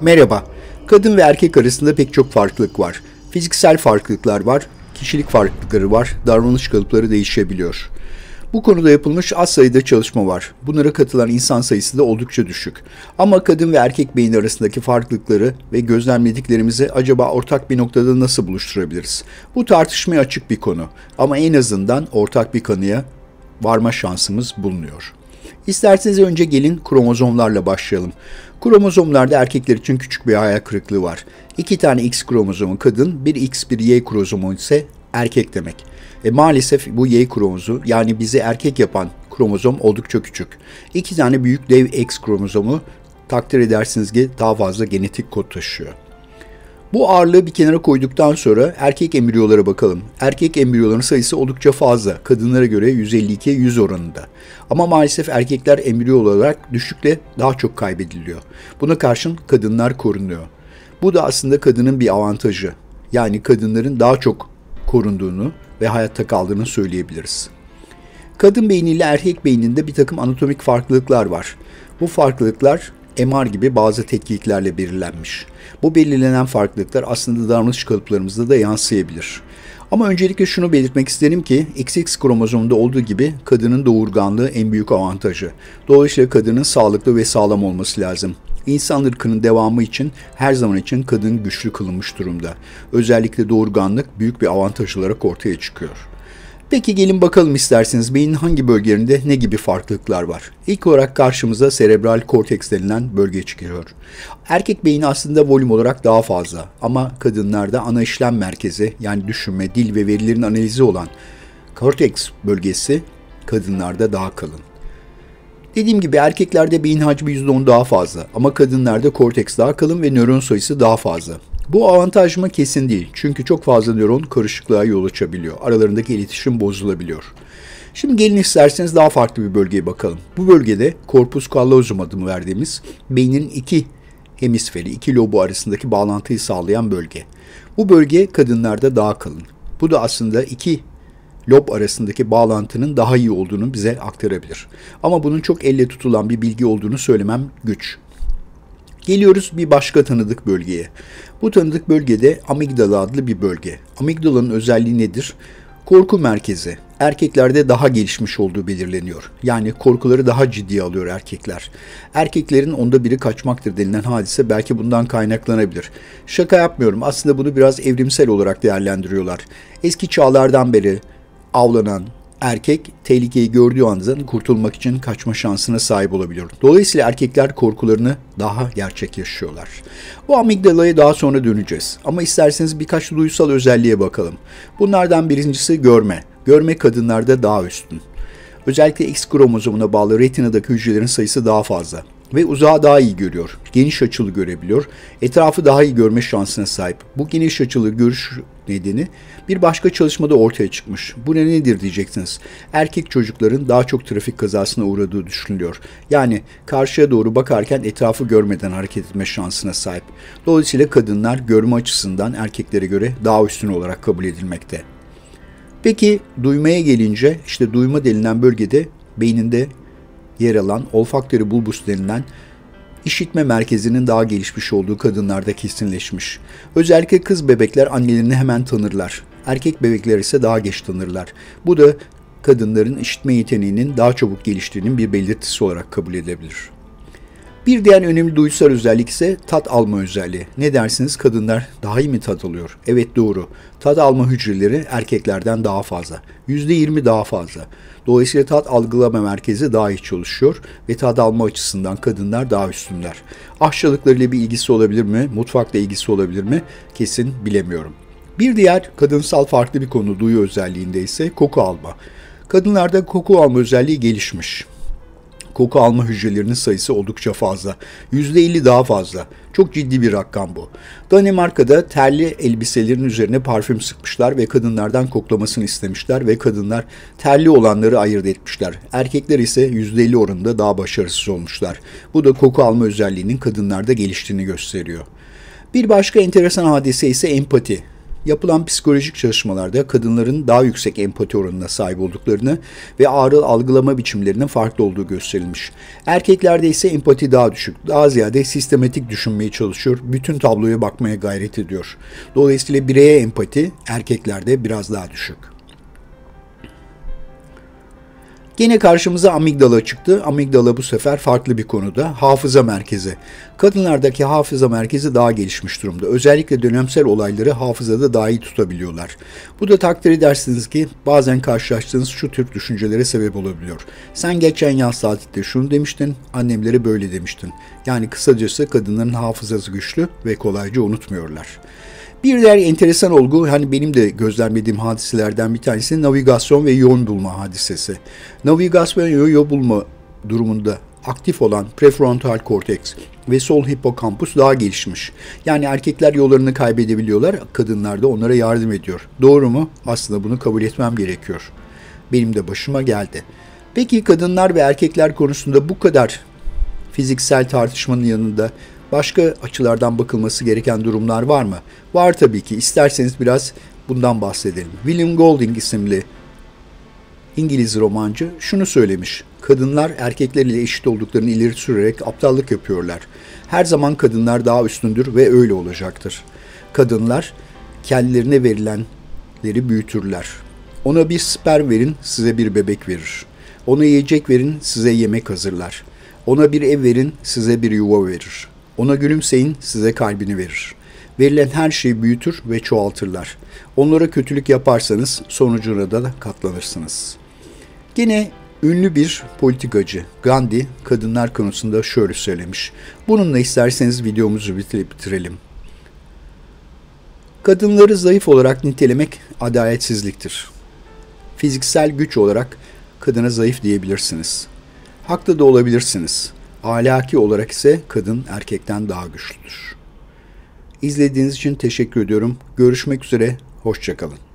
Merhaba. Kadın ve erkek arasında pek çok farklılık var. Fiziksel farklılıklar var, kişilik farklılıkları var, davranış kalıpları değişebiliyor. Bu konuda yapılmış az sayıda çalışma var. Bunlara katılan insan sayısı da oldukça düşük. Ama kadın ve erkek beyin arasındaki farklılıkları ve gözlemlediklerimizi acaba ortak bir noktada nasıl buluşturabiliriz? Bu tartışmaya açık bir konu. Ama en azından ortak bir kanıya varma şansımız bulunuyor. İsterseniz önce gelin kromozomlarla başlayalım. Kromozomlarda erkekler için küçük bir hayal kırıklığı var. İki tane X kromozomu kadın, bir X bir Y kromozomu ise erkek demek. E maalesef bu Y kromozu yani bizi erkek yapan kromozom oldukça küçük. İki tane büyük dev X kromozomu takdir edersiniz ki daha fazla genetik kod taşıyor. Bu ağırlığı bir kenara koyduktan sonra erkek embriyolara bakalım. Erkek embriyoların sayısı oldukça fazla. Kadınlara göre 152'ye 100 oranında. Ama maalesef erkekler embriyo olarak düşükle daha çok kaybediliyor. Buna karşın kadınlar korunuyor. Bu da aslında kadının bir avantajı. Yani kadınların daha çok korunduğunu ve hayatta kaldığını söyleyebiliriz. Kadın beyniyle erkek beyninde bir takım anatomik farklılıklar var. Bu farklılıklar MR gibi bazı tetkiklerle belirlenmiş. Bu belirlenen farklılıklar aslında davranış kalıplarımızda da yansıyabilir. Ama öncelikle şunu belirtmek isterim ki XX kromozomunda olduğu gibi kadının doğurganlığı en büyük avantajı. Dolayısıyla kadının sağlıklı ve sağlam olması lazım. İnsan ırkının devamı için her zaman için kadın güçlü kılınmış durumda. Özellikle doğurganlık büyük bir avantaj olarak ortaya çıkıyor. Peki gelin bakalım isterseniz beynin hangi bölgelerinde ne gibi farklılıklar var? İlk olarak karşımıza serebral korteks denilen bölge çıkıyor. Erkek beyni aslında volüm olarak daha fazla ama kadınlarda ana işlem merkezi yani düşünme, dil ve verilerin analizi olan korteks bölgesi kadınlarda daha kalın. Dediğim gibi erkeklerde beyin hacmi %10 daha fazla ama kadınlarda korteks daha kalın ve nöron sayısı daha fazla. Bu avantaj mı kesin değil. Çünkü çok fazla nöron karışıklığa yol açabiliyor. Aralarındaki iletişim bozulabiliyor. Şimdi gelin isterseniz daha farklı bir bölgeye bakalım. Bu bölgede corpus callosum adını verdiğimiz beynin iki hemisferi, iki lobu arasındaki bağlantıyı sağlayan bölge. Bu bölge kadınlarda daha kalın. Bu da aslında iki lob arasındaki bağlantının daha iyi olduğunu bize aktarabilir. Ama bunun çok elle tutulan bir bilgi olduğunu söylemem güç. Geliyoruz bir başka tanıdık bölgeye. Bu tanıdık bölgede amigdala adlı bir bölge. Amigdalanın özelliği nedir? Korku merkezi. Erkeklerde daha gelişmiş olduğu belirleniyor. Yani korkuları daha ciddiye alıyor erkekler. Erkeklerin onda biri kaçmaktır denilen hadise belki bundan kaynaklanabilir. Şaka yapmıyorum. Aslında bunu biraz evrimsel olarak değerlendiriyorlar. Eski çağlardan beri avlanan, erkek tehlikeyi gördüğü anda kurtulmak için kaçma şansına sahip olabiliyor. Dolayısıyla erkekler korkularını daha gerçek yaşıyorlar. Bu amigdalaya daha sonra döneceğiz. Ama isterseniz birkaç duysal özelliğe bakalım. Bunlardan birincisi görme. Görme kadınlarda daha üstün. Özellikle X kromozomuna bağlı retinadaki hücrelerin sayısı daha fazla ve uzağı daha iyi görüyor. Geniş açılı görebiliyor. Etrafı daha iyi görme şansına sahip. Bu geniş açılı görüş nedeni bir başka çalışmada ortaya çıkmış. Bu ne nedir diyeceksiniz. Erkek çocukların daha çok trafik kazasına uğradığı düşünülüyor. Yani karşıya doğru bakarken etrafı görmeden hareket etme şansına sahip. Dolayısıyla kadınlar görme açısından erkeklere göre daha üstün olarak kabul edilmekte. Peki duymaya gelince işte duyma denilen bölgede beyninde yer alan olfaktörü bulbus denilen işitme merkezinin daha gelişmiş olduğu kadınlarda kesinleşmiş. Özellikle kız bebekler annelerini hemen tanırlar. Erkek bebekler ise daha geç tanırlar. Bu da kadınların işitme yeteneğinin daha çabuk geliştiğinin bir belirtisi olarak kabul edilebilir. Bir diğer önemli duysal özellik ise tat alma özelliği. Ne dersiniz kadınlar daha iyi mi tat alıyor? Evet doğru. Tat alma hücreleri erkeklerden daha fazla. %20 daha fazla. Dolayısıyla tat algılama merkezi daha iyi çalışıyor ve tat alma açısından kadınlar daha üstünler. Aşçılıklarıyla bir ilgisi olabilir mi? Mutfakla ilgisi olabilir mi? Kesin bilemiyorum. Bir diğer kadınsal farklı bir konu duyu özelliğinde ise koku alma. Kadınlarda koku alma özelliği gelişmiş koku alma hücrelerinin sayısı oldukça fazla. %50 daha fazla. Çok ciddi bir rakam bu. Danimarka'da terli elbiselerin üzerine parfüm sıkmışlar ve kadınlardan koklamasını istemişler ve kadınlar terli olanları ayırt etmişler. Erkekler ise %50 oranında daha başarısız olmuşlar. Bu da koku alma özelliğinin kadınlarda geliştiğini gösteriyor. Bir başka enteresan hadise ise empati. Yapılan psikolojik çalışmalarda kadınların daha yüksek empati oranına sahip olduklarını ve ağrı algılama biçimlerinin farklı olduğu gösterilmiş. Erkeklerde ise empati daha düşük, daha ziyade sistematik düşünmeye çalışıyor, bütün tabloya bakmaya gayret ediyor. Dolayısıyla bireye empati erkeklerde biraz daha düşük. Gene karşımıza amigdala çıktı. Amigdala bu sefer farklı bir konuda. Hafıza merkezi. Kadınlardaki hafıza merkezi daha gelişmiş durumda. Özellikle dönemsel olayları hafızada daha iyi tutabiliyorlar. Bu da takdir edersiniz ki bazen karşılaştığınız şu tür düşüncelere sebep olabiliyor. Sen geçen yaz tatilde şunu demiştin, annemlere böyle demiştin. Yani kısacası kadınların hafızası güçlü ve kolayca unutmuyorlar. Bir diğer enteresan olgu hani benim de gözlemlediğim hadiselerden bir tanesi navigasyon ve yön bulma hadisesi. Navigasyon ve yön bulma durumunda aktif olan prefrontal korteks ve sol hipokampus daha gelişmiş. Yani erkekler yollarını kaybedebiliyorlar, kadınlar da onlara yardım ediyor. Doğru mu? Aslında bunu kabul etmem gerekiyor. Benim de başıma geldi. Peki kadınlar ve erkekler konusunda bu kadar fiziksel tartışmanın yanında Başka açılardan bakılması gereken durumlar var mı? Var tabii ki. İsterseniz biraz bundan bahsedelim. William Golding isimli İngiliz romancı şunu söylemiş. Kadınlar erkeklerle eşit olduklarını ileri sürerek aptallık yapıyorlar. Her zaman kadınlar daha üstündür ve öyle olacaktır. Kadınlar kendilerine verilenleri büyütürler. Ona bir sperm verin, size bir bebek verir. Ona yiyecek verin, size yemek hazırlar. Ona bir ev verin, size bir yuva verir. Ona gülümseyin, size kalbini verir. Verilen her şeyi büyütür ve çoğaltırlar. Onlara kötülük yaparsanız sonucuna da katlanırsınız. Gene ünlü bir politikacı Gandhi kadınlar konusunda şöyle söylemiş. Bununla isterseniz videomuzu bitirelim. Kadınları zayıf olarak nitelemek adaletsizliktir. Fiziksel güç olarak kadına zayıf diyebilirsiniz. Haklı da olabilirsiniz. Ahlaki olarak ise kadın erkekten daha güçlüdür. İzlediğiniz için teşekkür ediyorum. Görüşmek üzere, hoşçakalın.